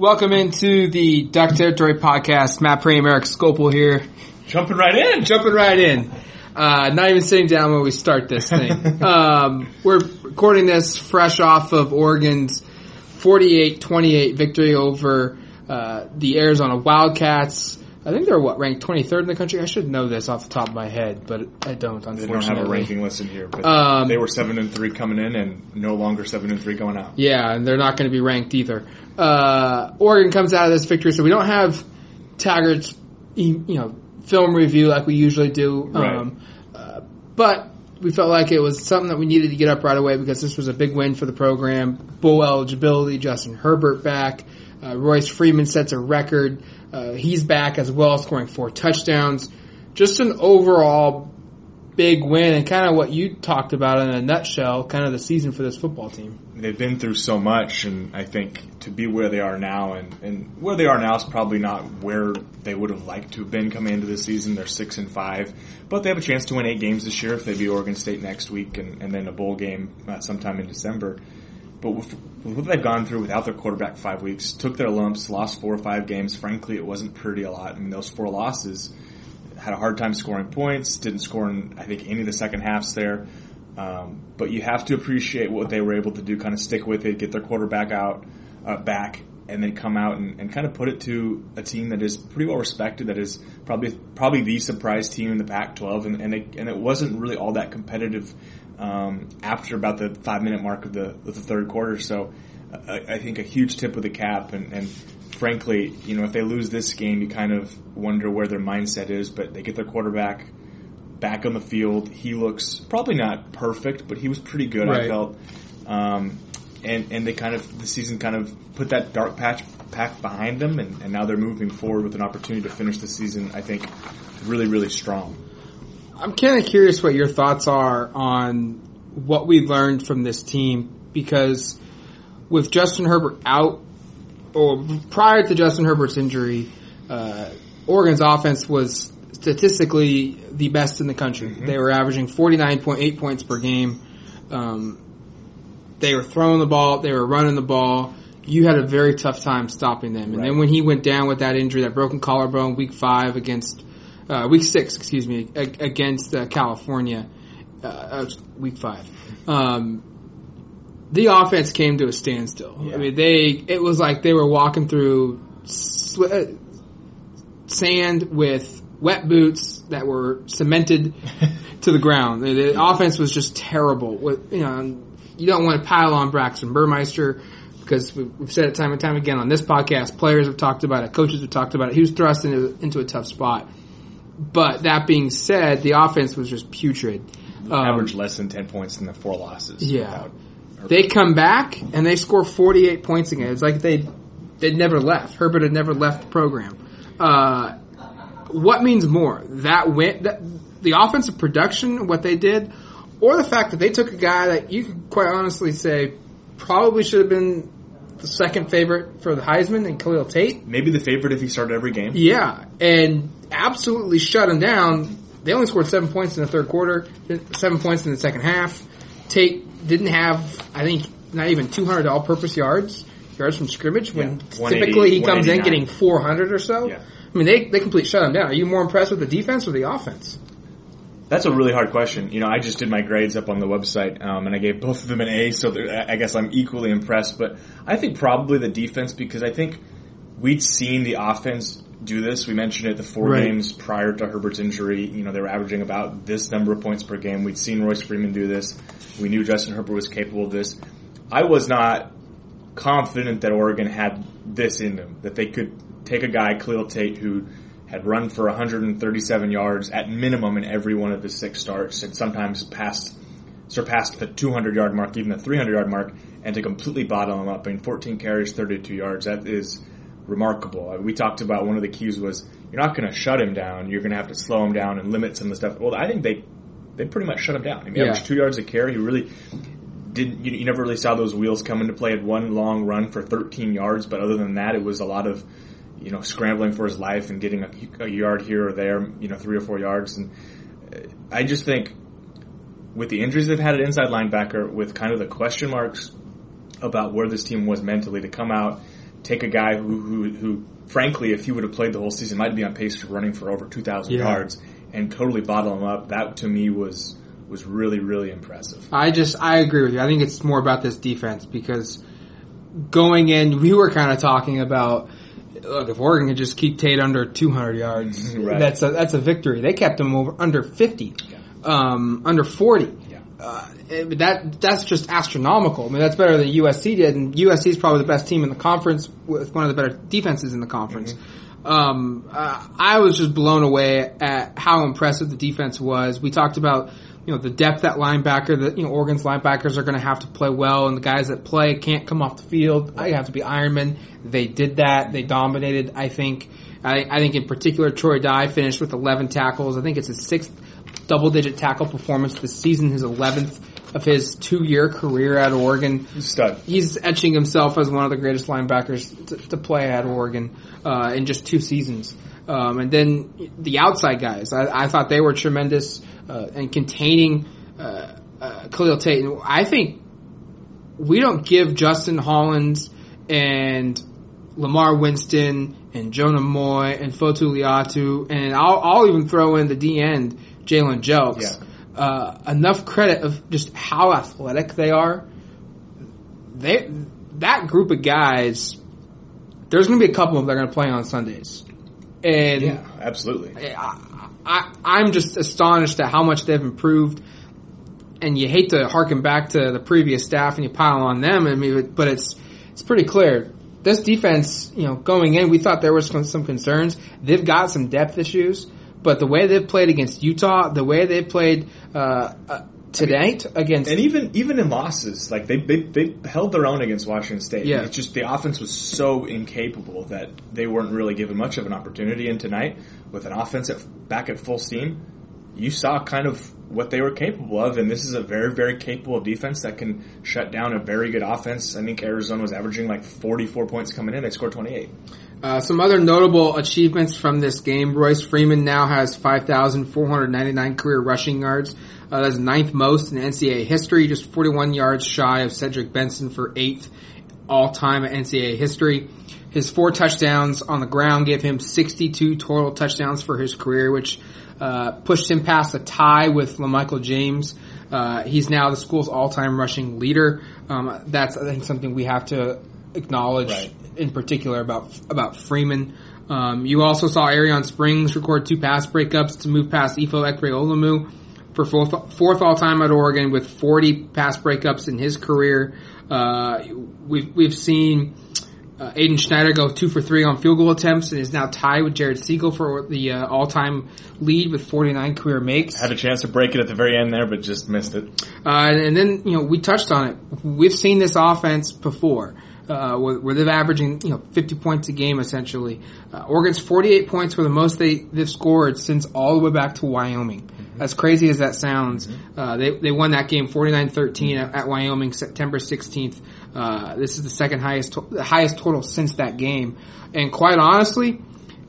Welcome into the Duck Territory podcast. Matt Prehm, Erik Skopil here. Jumping right in. Jumping right in. Uh, not even sitting down when we start this thing. um, we're recording this fresh off of Oregon's 48-28 victory over uh, the Arizona Wildcats. I think they're what ranked 23rd in the country. I should know this off the top of my head, but I don't. Unfortunately, They don't have a ranking list in here, but Um, they were seven and three coming in, and no longer seven and three going out. Yeah, and they're not going to be ranked either. Uh, Oregon comes out of this victory, so we don't have Taggart's you know film review like we usually do. Right. Um, uh, but we felt like it was something that we needed to get up right away because this was a big win for the program. Bowl eligibility, Justin Herbert back. Uh, Royce Freeman sets a record. Uh, he's back as well, scoring four touchdowns. Just an overall big win and kind of what you talked about in a nutshell, kind of the season for this football team. They've been through so much, and I think to be where they are now, and, and where they are now is probably not where they would have liked to have been coming into the season. They're six and five, but they have a chance to win eight games this year if they beat Oregon State next week, and, and then a bowl game uh, sometime in December. But with, with what they've gone through without their quarterback five weeks, took their lumps, lost four or five games. Frankly, it wasn't pretty a lot. I mean, those four losses had a hard time scoring points. Didn't score in I think any of the second halves there. Um, but you have to appreciate what they were able to do. Kind of stick with it, get their quarterback out uh, back, and then come out and, and kind of put it to a team that is pretty well respected. That is probably probably the surprise team in the Pac-12, and and and it wasn't really all that competitive um, after about the five minute mark of the of the third quarter. So I, I think a huge tip of the cap, and, and frankly, you know, if they lose this game, you kind of wonder where their mindset is. But they get their quarterback back on the field. He looks probably not perfect, but he was pretty good. I felt. Um, and and they kind of the season kind of put that dark patch pack behind them, and, and now they're moving forward with an opportunity to finish the season. I think really really strong. I'm kind of curious what your thoughts are on what we learned from this team because with Justin Herbert out, or prior to Justin Herbert's injury, uh, Oregon's offense was statistically the best in the country. They were averaging 49.8 points per game. Um, they were throwing the ball, they were running the ball. You had a very tough time stopping them. And Right. then when he went down with that injury, that broken collarbone, week five against uh, week six, excuse me, against uh, California, uh, week five. Um, the offense came to a standstill. Yeah. I mean, they it was like they were walking through sw- uh, sand with wet boots that were cemented to the ground. The, the offense was just terrible. With you know, you don't want to pile on Braxton Burmeister because we- we've said it time and time again on this podcast. Players have talked about it, coaches have talked about it. He was thrust into, into a tough spot. But that being said, the offense was just putrid. Um, Average less than ten points in the four losses. Yeah. without they come back and they score 48 points again. It's like they they'd never left. Herbert had never left the program. Uh, what means more? That win, that, the offensive production, what they did, or the fact that they took a guy that you could quite honestly say probably should have been the second favorite for the Heisman and Khalil Tate. maybe the favorite if he started every game. Yeah, and absolutely shut him down. They only scored seven points in the third quarter, seven points in the second half. Tate didn't have, I think, not even 200 all-purpose yards, yards from scrimmage, when Yeah, typically he comes in getting 400 or so. Yeah. I mean, they, they completely shut him down. Are you more impressed with the defense or the offense? That's a really hard question. You know, I just did my grades up on the website, um, and I gave both of them an A, so I guess I'm equally impressed. But I think probably the defense because I think we'd seen the offense do this. We mentioned it the four Right. games prior to Herbert's injury. You know, they were averaging about this number of points per game. We'd seen Royce Freeman do this. We knew Justin Herbert was capable of this. I was not confident that Oregon had this in them, that they could take a guy, Khalil Tate, who had run for 137 yards at minimum in every one of his six starts, and sometimes passed, surpassed the 200 yard mark, even the 300 yard mark, and to completely bottle him up. I mean, 14 carries, 32 yards. That is remarkable. Uh, We talked about one of the keys was you're not going to shut him down. You're going to have to slow him down and limit some of the stuff. Well, I think they they pretty much shut him down. I mean, Yeah. averaged two yards a carry. He really didn't. You, you never really saw those wheels come into play. Had one long run for 13 yards, but other than that, it was a lot of you know scrambling for his life and getting a, a yard here or there. You know, three or four yards. And uh, I just think with the injuries they've had at inside linebacker, with kind of the question marks about where this team was mentally to come out take a guy who, who, who, frankly, if he would have played the whole season, might be on pace for running for over 2,000 Yeah. yards and totally bottle him up. That to me was was really really impressive. I just I agree with you. I think it's more about this defense because going in, we were kind of talking about. Look, if Oregon could just keep Tate under 200 yards, Right. that's a that's a victory. They kept him over under 50, Yeah. um, under 40. Yeah. Uh, eh, that that's just astronomical. I mean, that's better than USC did, and USC is probably the best team in the conference with one of the better defenses in the conference. Um, uh, I was just blown away at how impressive the defense was. We talked about you know the depth at linebacker. That you know Oregon's linebackers are going to have to play well, and the guys that play can't come off the field. I have to be Ironman. They did that. They dominated. I think. I, I think in particular, Troy Dye finished with 11 tackles. I think it's his sixth double-digit tackle performance this season. His 11th of his two-year career at Oregon Stud. he's etching himself as one of the greatest linebackers to, to play at Oregon uh, in just two seasons. Um, and then the outside guys, I, I thought they were tremendous and containing uh, uh, Khalil Tate. And I think we don't give Justin Hollins and Lamar Winston and Jonah Moi and Fotu Leiato and I'll, I'll even throw in the D end Jalen Jelks. Yeah. Uh, enough credit of just how athletic they are. They that group of guys. There's going to be a couple of them that are going to play on Sundays, and Yeah, absolutely. I, I, I'm just astonished at how much they've improved. And you hate to harken back to the previous staff and you pile on them. I mean, but it's it's pretty clear. This defense, you know, going in, we thought there was some, some concerns. They've got some depth issues, but the way they've played against Utah, the way they played uh, uh, tonight against And even even in losses, like they, they they held their own against Washington State. Yeah. It's just the offense was so incapable that they weren't really given much of an opportunity. And tonight, with an offense at, back at full steam, you saw kind of what they were capable of. And this is a very very capable defense that can shut down a very good offense. I think Arizona was averaging like 44 points coming in. They scored 28. Uh, some other notable achievements from this game. Royce Freeman now has 5,499 career rushing yards. Uh, that's ninth most in NCAA history, just 41 yards shy of Cedric Benson for eighth all time in NCAA history. His four touchdowns on the ground gave him 62 total touchdowns for his career, which uh, pushed him past a tie with LaMichael James. Uh, he's now the school's all-time rushing leader. Um, that's I think something we have to acknowledge Right. in particular about about Freeman. Um, you also saw Arrion Springs record two pass breakups to move past Ifo Ekpre for fourth, fourth all time at Oregon with 40 pass breakups in his career. Uh, we've we've seen uh, Aidan Schneider go two for three on field goal attempts and is now tied with Jared Siegel for the uh, all time lead with 49 career makes. Had a chance to break it at the very end there, but just missed it. Uh, and then, you know, we touched on it. We've seen this offense before, uh, where, where they're averaging, you know, 50 points a game essentially. Uh, Oregon's 48 points were the most they, they've scored since all the way back to Wyoming. As crazy as that sounds, uh, they, they won that game 49-13 at, at Wyoming September 16th. Uh, this is the second highest, to- the highest total since that game. And quite honestly,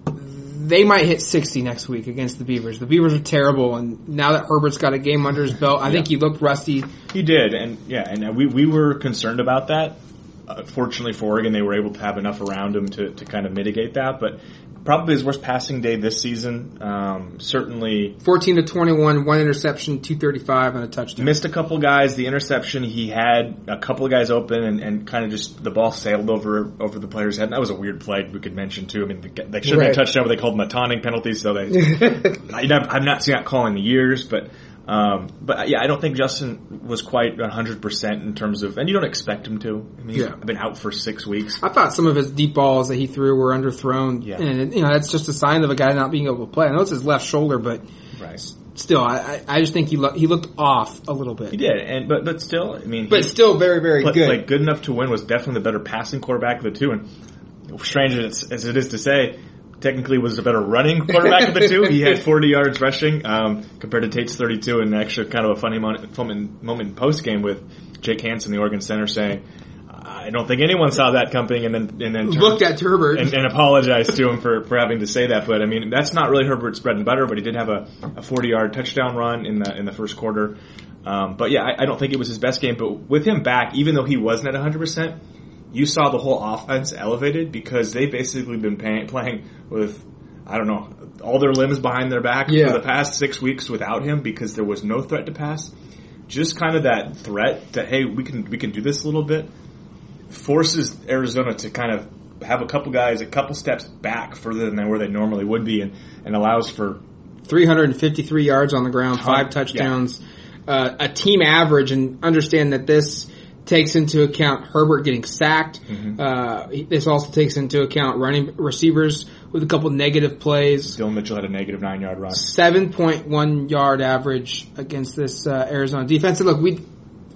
they might hit 60 next week against the Beavers. The Beavers are terrible, and now that Herbert's got a game under his belt, I think he looked rusty. He did, and yeah, and we we were concerned about that. Uh, fortunately for Oregon, they were able to have enough around him to, to kind of mitigate that. But probably his worst passing day this season. Um, certainly 14 to 21, one interception, 235, and a touchdown. missed a couple guys. The interception he had a couple of guys open, and, and kind of just the ball sailed over over the player's head. And that was a weird play we could mention too. I mean, the, they should have Right. been a touchdown, but they called them a taunting penalty. So they I I've not seen that call in years, but um, but uh, yeah, I don't think Justin was quite 100 percent in terms of, and you don't expect him to. I mean, he's Yeah. been out for six weeks. I thought some of his deep balls that he threw were underthrown, Yeah. and you know that's just a sign of a guy not being able to play. I know it's his left shoulder, but Right. still, I, I, just think he lo- he looked off a little bit. He did, and but but still, I mean, But still very very good. like good enough to win was definitely the better passing quarterback of the two. And strange as, as it is to say, technically was a better running quarterback of the two. He had 40 yards rushing um, compared to Tate's 32, and actually kind of a funny moment, moment, post game with Jake Hanson, the Oregon center, saying. I don't think anyone saw that coming, and then and then turned- Looked at Herbert. and, and apologized to him for, for having to say that. But I mean, that's not really Herbert's bread and butter. But he did have a, a 40 yard touchdown run in the in the first quarter. Um, but yeah, I, I don't think it was his best game. But with him back, even though he wasn't at 100, percent you saw the whole offense elevated because they've basically been pay- playing with, I don't know, all their limbs behind their back Yeah. for the past six weeks without him because there was no threat to pass. Just kind of that threat that hey, we can we can do this a little bit forces Arizona to kind of have a couple guys a couple steps back further than where they normally would be, and, and allows for 353 yards on the ground, five touchdowns, uh, a team average, and understand that this takes into account Herbert getting sacked. Mm-hmm. Uh, this also takes into account running receivers with a couple negative plays. Dillon Mitchell had a negative nine yard run. 7.1 yard average against this uh, Arizona defense. And look, we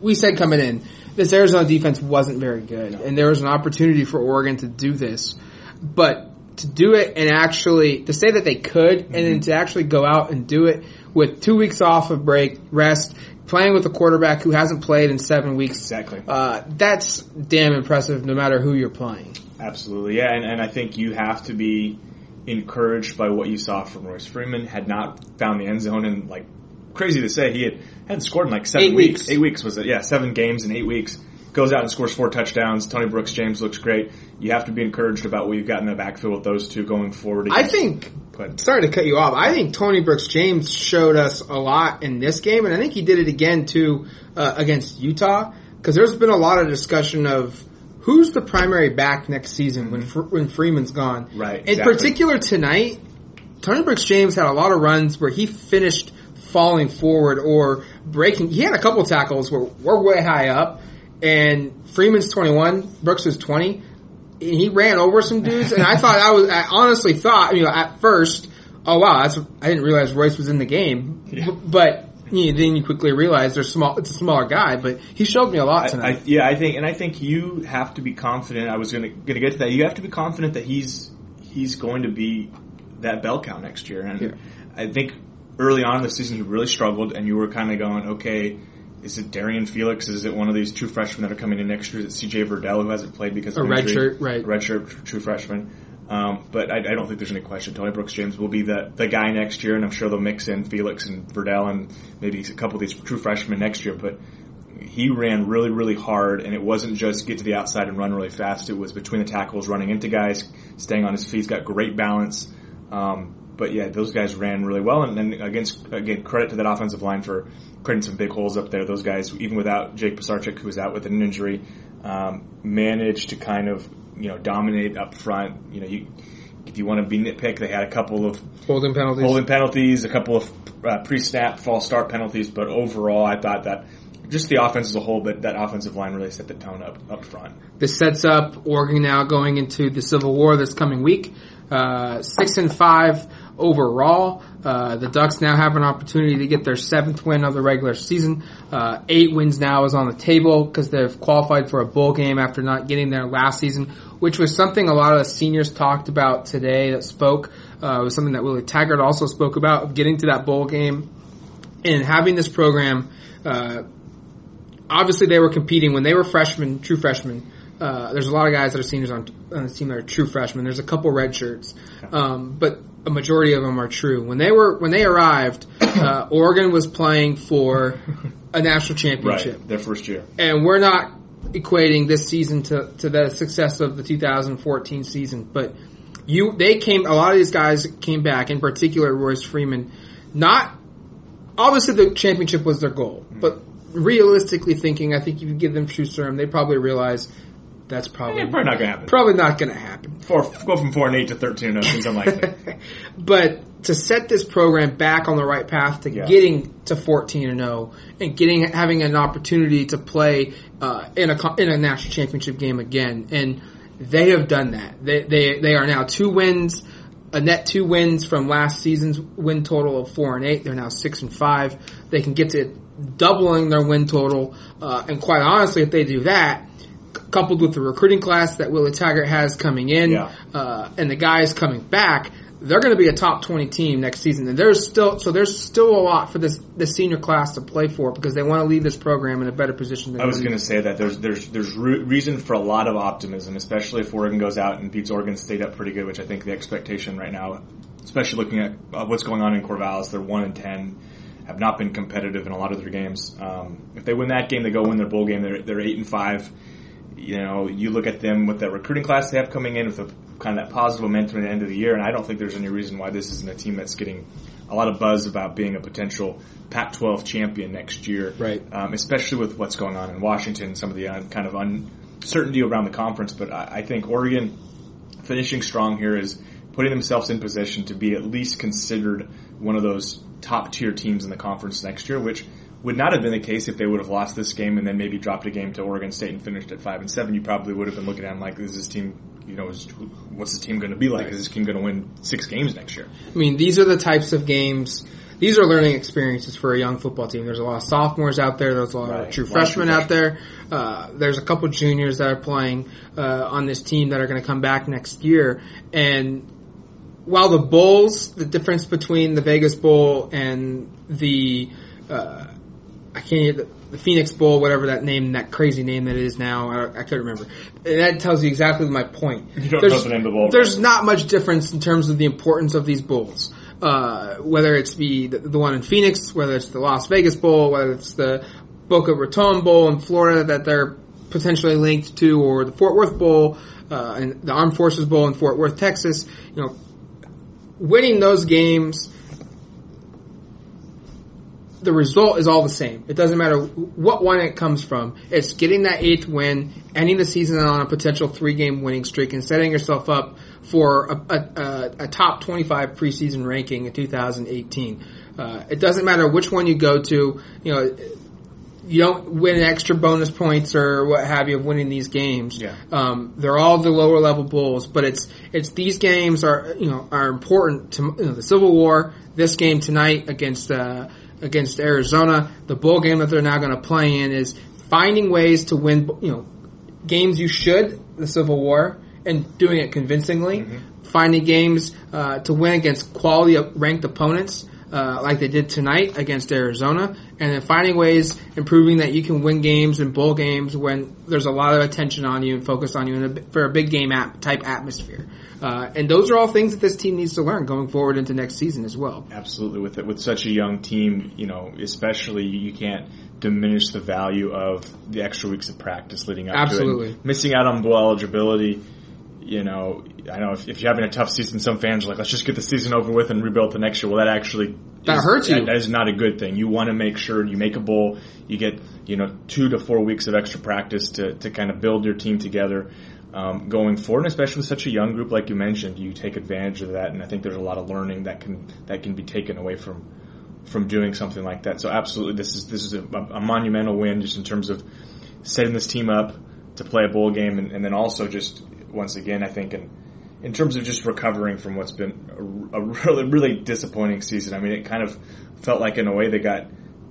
we said coming in, this Arizona defense wasn't very good, and there was an opportunity for Oregon to do this, but to do it and actually to say that they could, and then to actually go out and do it with two weeks off of break, rest, playing with a quarterback who hasn't played in seven weeks. Exactly. Uh, that's damn impressive, no matter who you're playing. Absolutely, yeah, and, and I think you have to be encouraged by what you saw from Royce Freeman. Had not found the end zone, and like crazy to say, he had hadn't scored in like seven Eight weeks. weeks. Eight weeks was it? Yeah, seven games in eight weeks. Goes out and scores four touchdowns. Tony Brooks James looks great. You have to be encouraged about what you've got in the backfield with those two going forward. I think But sorry to cut you off. I think Tony Brooks James showed us a lot in this game, and I think he did it again too uh, against Utah. Because there's been a lot of discussion of who's the primary back next season when when Freeman's gone. Right, In particular tonight, Tony Brooks James had a lot of runs where he finished falling forward or breaking. He had a couple tackles where we're way high up, and Freeman's 21, Brooks is 20 and he ran over some dudes, and I thought I was, I honestly thought, you know, at first, oh wow, that's, I didn't realize Royce was in the game, Yeah. But you know, then you quickly realize they're small, it's a smaller guy, but he showed me a lot I, tonight. I, yeah, I think, and I think you have to be confident. I was gonna gonna get to that. You have to be confident that he's he's going to be that bell cow next year. And Yeah. I think early on in the season he really struggled, and you were kind of going, okay, is it Darrian Felix? Is it one of these true freshmen that are coming in next year? Is it C.J. Verdell who hasn't played because of A red injury? shirt, right. A red shirt true freshman. Um, but I, I don't think there's any question. Tony Brooks James will be the, the guy next year, and I'm sure they'll mix in Felix and Verdell and maybe a couple of these true freshmen next year. But he ran really, really hard, and it wasn't just get to the outside and run really fast. It was between the tackles, running into guys, staying on his feet. He's got great balance. Um, but yeah, those guys ran really well, and then against again credit to that offensive line for creating some big holes up there. Those guys, even without Jake Pisarcik, who was out with an injury, um, managed to kind of you know dominate up front. You know, you if you want to be nitpick, they had a couple of Holding penalties. holding penalties, a couple of uh, pre-snap false start penalties, but overall, I thought that just the offense as a whole, but that offensive line really set the tone up up front. This sets up Oregon now going into the Civil War this coming week. Uh, six and five overall. Uh, the Ducks now have an opportunity to get their seventh win of the regular season. Uh, eight wins now is on the table because they've qualified for a bowl game after not getting there last season, which was something a lot of the seniors talked about today that spoke. Uh, it was something that Willie Taggart also spoke about of getting to that bowl game and having this program. Uh, obviously they were competing when they were freshmen, true freshmen. Uh, there's a lot of guys that are seniors on, on the team that are true freshmen. There's a couple red shirts, um, but a majority of them are true. When they were when they arrived, uh, Oregon was playing for a national championship, Right, their first year. and we're not equating this season to, to the success of the 2014 season. But you, they came. A lot of these guys came back, in particular Royce Freeman. Not obviously the championship was their goal, but realistically thinking, I think if you give them true serum, they probably realize that's probably Yeah, probably not going to happen. probably not going to happen. Four, go from four and eight to thirteen. No, seems unlikely. but to set this program back on the right path to Yeah. getting to 14 and 0 and getting having an opportunity to play uh, in a in a national championship game again and they have done that. They they they are now two wins a net two wins from last season's win total of four and eight. They're now six and five. They can get to doubling their win total. Uh, and quite honestly, if they do that, coupled with the recruiting class that Willie Taggart has coming in, Yeah. uh, and the guys coming back, they're going to be a top 20 team next season. And there's still, so there's still a lot for this, this senior class to play for because they want to leave this program in a better position than I was going to say that there's there's there's re- reason for a lot of optimism, especially if Oregon goes out and beats Oregon State up pretty good, which I think the expectation right now, especially looking at uh, what's going on in Corvallis, they're one and ten, have not been competitive in a lot of their games. Um, if they win that game, they go win their bowl game. They're they're eight and five. You know, you look at them with that recruiting class they have coming in with a, kind of that positive momentum at the end of the year, and I don't think there's any reason why this isn't a team that's getting a lot of buzz about being a potential Pac-12 champion next year. Right. Um, especially with what's going on in Washington, some of the un, kind of uncertainty around the conference. But I, I think Oregon finishing strong here is putting themselves in position to be at least considered one of those top tier teams in the conference next year, which would not have been the case if they would have lost this game and then maybe dropped a game to Oregon State and finished at five and seven. You probably would have been looking at them like, is this team, you know, is, what's this team going to be like? Is this team going to win six games next year? I mean, these are the types of games. These are learning experiences for a young football team. There's a lot of sophomores out there. There's a lot Right. of true A lot freshmen true out there. Uh, there's a couple juniors that are playing uh, on this team that are going to come back next year. And while the Bulls, the difference between the Vegas Bowl and the uh, I can't the, the Phoenix Bowl, whatever that name, that crazy name that it is now, I, I couldn't remember. And that tells you exactly my point. You don't There's- know the name of the bowl. There's not much difference in terms of the importance of these bowls. Uh, whether it's the, the one in Phoenix, whether it's the Las Vegas Bowl, whether it's the Boca Raton Bowl in Florida that they're potentially linked to, or the Fort Worth Bowl, uh, and the Armed Forces Bowl in Fort Worth, Texas. You know, winning those games, the result is all the same. It doesn't matter what one it comes from. It's getting that eighth win, ending the season on a potential three game winning streak, and setting yourself up for a, a, a, a top 25 preseason ranking in 2018. Uh, it doesn't matter which one you go to. You know, you don't win extra bonus points or what have you of winning these games. Yeah. Um, they're all the lower level bowls, but it's it's these games are you know are important to you know, the Civil War. This game tonight against uh, against Arizona, the bowl game that they're now going to play in is finding ways to win. You know, games you should the Civil War and doing it convincingly. Finding games uh, to win against quality ranked opponents. Uh, like they did tonight against Arizona, and then finding ways, improving that you can win games and bowl games when there's a lot of attention on you and focus on you in a, for a big game app, type atmosphere. Uh, and those are all things that this team needs to learn going forward into next season as well. Absolutely, with it, with such a young team, you know, especially you can't diminish the value of the extra weeks of practice leading up to Absolutely. it. Missing out on bowl eligibility, you know, I know if, if you're having a tough season, some fans are like, let's just get the season over with and rebuild the next year. Well, that actually That is- hurts you. That is not a good thing. You want to make sure you make a bowl, you get you know two to four weeks of extra practice to to kind of build your team together. Um, going forward, and especially with such a young group like you mentioned, you take advantage of that, and I think there's a lot of learning that can that can be taken away from from doing something like that. So absolutely, this is this is a, a monumental win just in terms of setting this team up to play a bowl game, and, and then also just once again, I think in in terms of just recovering from what's been a, a really really disappointing season. I mean, it kind of felt like in a way they got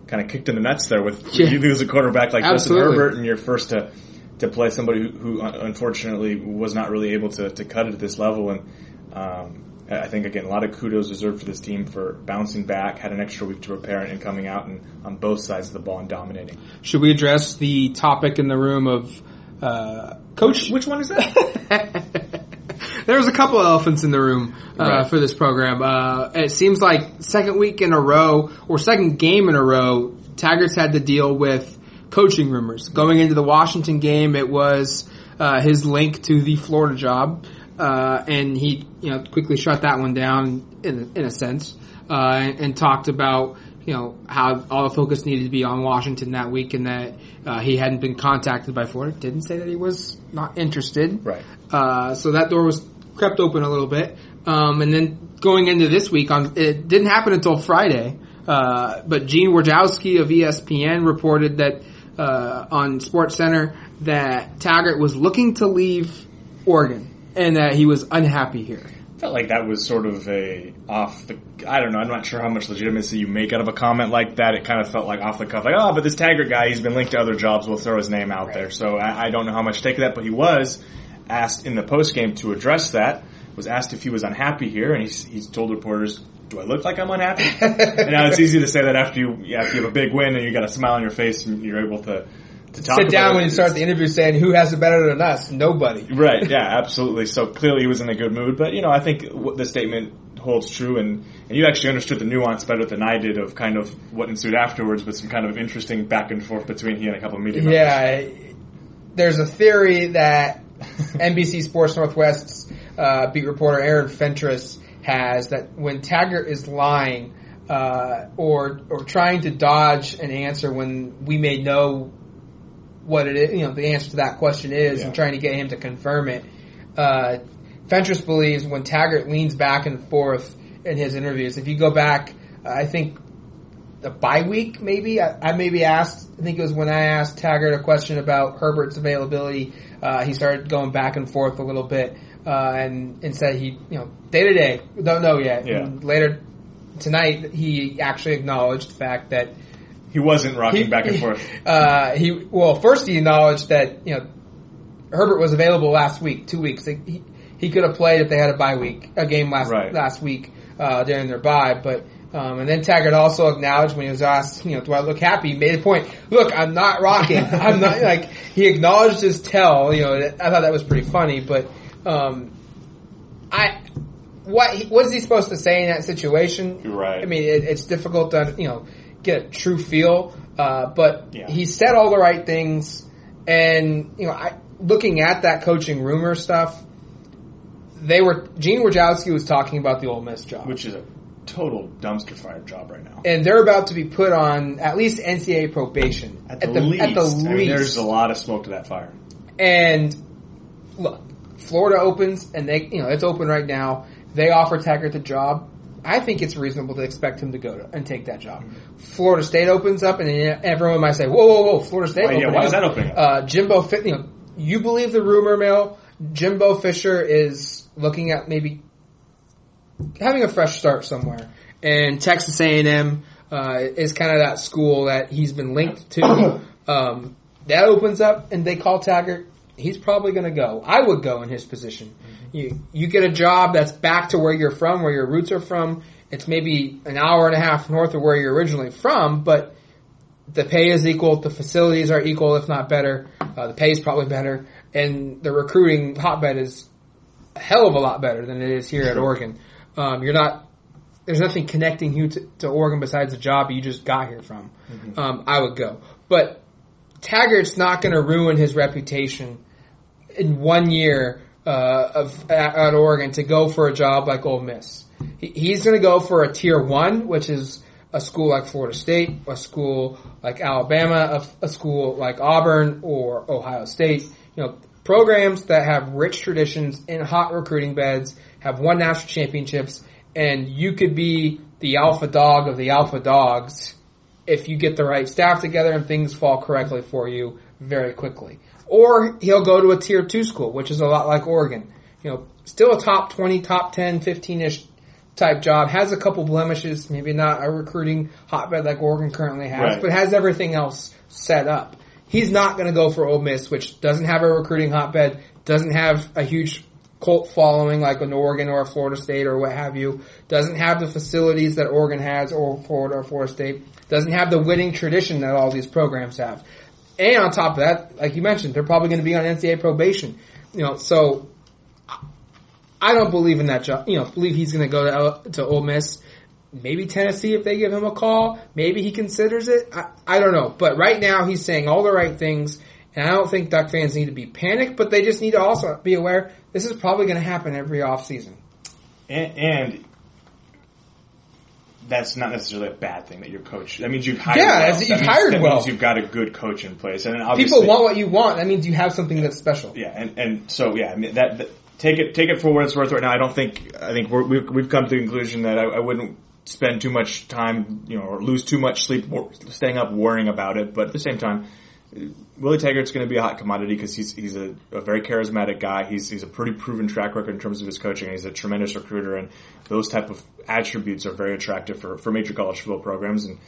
kind of kicked in the nuts there with Yeah. you lose a quarterback like. Justin Herbert, and you're first to to play somebody who, who unfortunately was not really able to, to cut it at this level. And um, I think again, a lot of kudos deserved for this team for bouncing back, had an extra week to prepare, and coming out and on both sides of the ball and dominating. Should we address the topic in the room of uh, coach? Which one is that? there was a couple of elephants in the room uh, Right. for this program. Uh, it seems like second week in a row or second game in a row, Taggart's had to deal with coaching rumors. Going into the Washington game, it was uh, his link to the Florida job, uh, and he you know quickly shut that one down in in a sense, uh, and, and talked about. You know how all the focus needed to be on Washington that week, and that uh, he hadn't been contacted by Florida. Didn't say that he was not interested. right. Uh, so that door was crept open a little bit. Um, and then going into this week, on it didn't happen until Friday. Uh, but Gene Wojciechowski of ESPN reported that uh, on Sports Center that Taggart was looking to leave Oregon and that he was unhappy here. Felt like that was sort of a off the. I don't know. I'm not sure how much legitimacy you make out of a comment like that. It kind of felt like off the cuff, like oh, but this Taggart guy, he's been linked to other jobs. We'll throw his name out there. So I, I don't know how much to take of that, but he was asked in the post game to address that. Was asked if he was unhappy here, and he's, he's told reporters, "Do I look like I'm unhappy?" and now it's easy to say that after you, yeah, after you have a big win and you got a smile on your face and you're able to. Sit down when you start the interview saying, "Who has it better than us? Nobody." Right. Yeah. Absolutely. So clearly he was in a good mood. But you know, I think the statement holds true, and and you actually understood the nuance better than I did of kind of what ensued afterwards, with some kind of interesting back and forth between he and a couple of media members. Yeah, there's a theory that NBC Sports Northwest's uh, beat reporter Aaron Fentress has that when Taggart is lying uh, or or trying to dodge an answer when we may know what it is, you know, the answer to that question is, Yeah. and trying to get him to confirm it. Uh, Fentress believes when Taggart leans back and forth in his interviews, if you go back, I think the bye week maybe I, I maybe asked I think it was when I asked Taggart a question about Herbert's availability. Uh, he started going back and forth a little bit uh, and and said he you know day to day don't know yet. Yeah. And later tonight he actually acknowledged the fact that He wasn't rocking he- back and forth. Uh, he well first he acknowledged that you know Herbert was available last week, two weeks. He, he could have played if they had a bye week, a game last Right. last week uh, during their bye. But um, and then Taggart also acknowledged when he was asked, you know, do I look happy? He made a point. Look, I'm not rocking. I'm not like he acknowledged his tell. You know, I thought that was pretty funny. But um, I what is he supposed to say in that situation? Right. I mean, it, it's difficult to you know get a true feel. Uh, but Yeah. he said all the right things, and you know, I looking at that coaching rumor stuff, they were Gene Wojciechowski was talking about the Ole Miss job, which is a total dumpster fire job right now. and they're about to be put on at least NCAA probation At the, least, at the I mean, there's a lot of smoke to that fire. And look, Florida opens, and they, you know, it's open right now. They offer Taggart the job. I think it's reasonable to expect him to go to, and take that job. Florida State opens up, and everyone might say, "Whoa, whoa, whoa! Florida State." Why- yeah, why is that opening up? Uh, Jimbo, Fi- you know, you believe the rumor mill. Jimbo Fisher is looking at maybe having a fresh start somewhere, and Texas A and M uh, is kind of that school that he's been linked to. Um, that opens up, and they call Taggart. He's probably going to go. I would go in his position. You you get a job that's back to where you're from, where your roots are from. It's maybe an hour and a half north of where you're originally from, but the pay is equal, the facilities are equal, if not better. Uh, the pay is probably better, and the recruiting hotbed is a hell of a lot better than it is here at Oregon. Um, you're not. There's nothing connecting you to, to Oregon besides the job you just got here from. Um, I would go, but Taggart's not going to ruin his reputation in one year uh, of at, at Oregon to go for a job like Ole Miss. He, he's going to go for a tier one, which is a school like Florida State, a school like Alabama, a, a school like Auburn or Ohio State. You know, programs that have rich traditions in hot recruiting beds, have won national championships, and you could be the alpha dog of the alpha dogs if you get the right staff together and things fall correctly for you very quickly. Or he'll go to a tier two school, which is a lot like Oregon. You know, still a top 20, top 10, 15-ish type job, has a couple blemishes, maybe not a recruiting hotbed like Oregon currently has, Right. but has everything else set up. He's not going to go for Ole Miss, which doesn't have a recruiting hotbed, doesn't have a huge cult following like an Oregon or a Florida State or what have you, doesn't have the facilities that Oregon has or Florida or Florida State, doesn't have the winning tradition that all these programs have. And on top of that, like you mentioned, they're probably going to be on NCAA probation. You know, so I don't believe in that job. You know, believe he's going to go to to Ole Miss. Maybe Tennessee if they give him a call. Maybe he considers it. I, I don't know. But right now he's saying all the right things. And I don't think Duck fans need to be panicked, but they just need to also be aware this is probably going to happen every off season. And, and that's not necessarily a bad thing that your coach. That means you've hired. Yeah, well. you've means- hired that well. Means you've got a good coach in place, and obviously People want what you want. That means you have something that's special. Yeah, and, and so yeah, I mean that, that take it take it for what it's worth right now. I don't think I think we're, we've we've come to the conclusion that I, I wouldn't spend too much time, you know, or lose too much sleep staying up worrying about it. But at the same time, Willie Taggart's going to be a hot commodity because he's he's a, a very charismatic guy. He's he's a pretty proven track record in terms of his coaching. He's a tremendous recruiter, and those type of attributes are very attractive for for major college football programs. And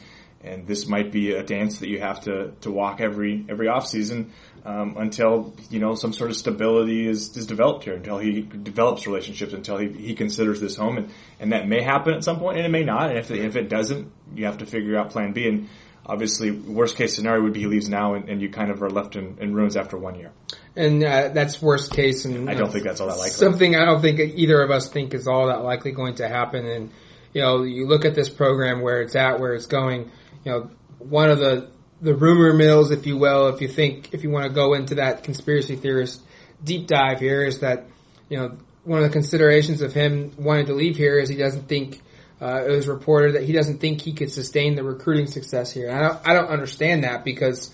and this might be a dance that you have to to walk every every off season um, until you know some sort of stability is, is developed here, until he develops relationships, until he, he considers this home, and and that may happen at some point, and it may not, and if if it doesn't, you have to figure out Plan B, and obviously worst case scenario would be he leaves now, and, and you kind of are left in, in ruins after one year. And uh, that's worst case. And I don't think that's all that likely. Something I don't think either of us think is all that likely going to happen. And you know, you look at this program where it's at, where it's going. You know, one of the the rumor mills, if you will, if you think, if you want to go into that conspiracy theorist deep dive here, is that, you know, one of the considerations of him wanting to leave here is he doesn't think, uh, it was reported that he doesn't think he could sustain the recruiting success here. And I don't, I don't understand that because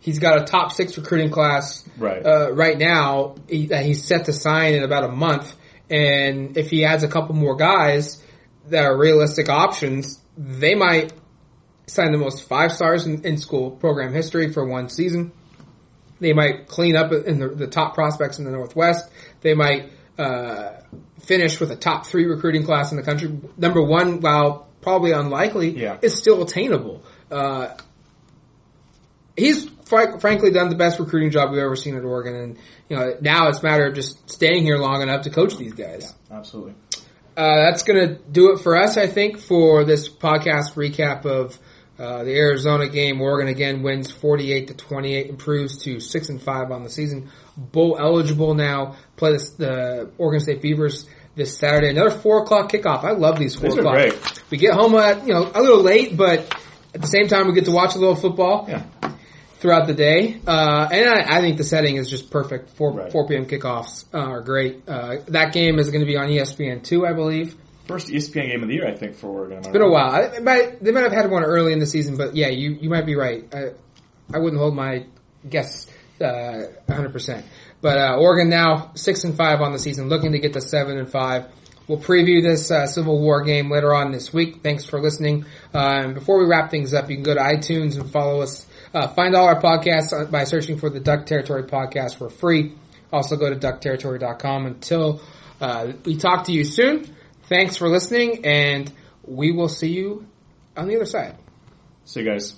he's got a top six recruiting class Right. uh, right now he, that he's set to sign in about a month. And if he adds a couple more guys that are realistic options, they might sign the most five stars in, in school program history for one season. They might clean up in the, the top prospects in the Northwest. They might uh, finish with a top three recruiting class in the country. Number one, while probably unlikely, Yeah. is still attainable. Uh, he's fr- frankly done the best recruiting job we've ever seen at Oregon, and you know now it's a matter of just staying here long enough to coach these guys. Absolutely. Uh, that's going to do it for us, I think, for this podcast recap of uh, the Arizona game. Oregon again wins 48 to 28, improves to 6 and 5 on the season. Bowl eligible now. Play this, the Oregon State Beavers this Saturday. Another 4 o'clock kickoff. I love these 4 These o'clock. great. We get home at, you know, a little late, but at the same time we get to watch a little football Yeah. throughout the day. Uh, and I, I think the setting is just perfect. 4, Right. 4 p.m. kickoffs uh, are great. Uh, that game is going to be on ESPN 2, I believe. First ESPN game of the year, I think, for Oregon. It's been a while. I, might, they might have had one early in the season, but yeah, you, you might be right. I, I wouldn't hold my guess uh, 100%. But uh, Oregon now six and five on the season, looking to get to seven and five. We'll preview this uh, Civil War game later on this week. Thanks for listening. Uh, and before we wrap things up, you can go to iTunes and follow us. Uh, find all our podcasts uh, by searching for the Duck Territory podcast for free. Also go to duckterritory.com. Until we talk to you soon, thanks for listening, and we will see you on the other side. See you guys.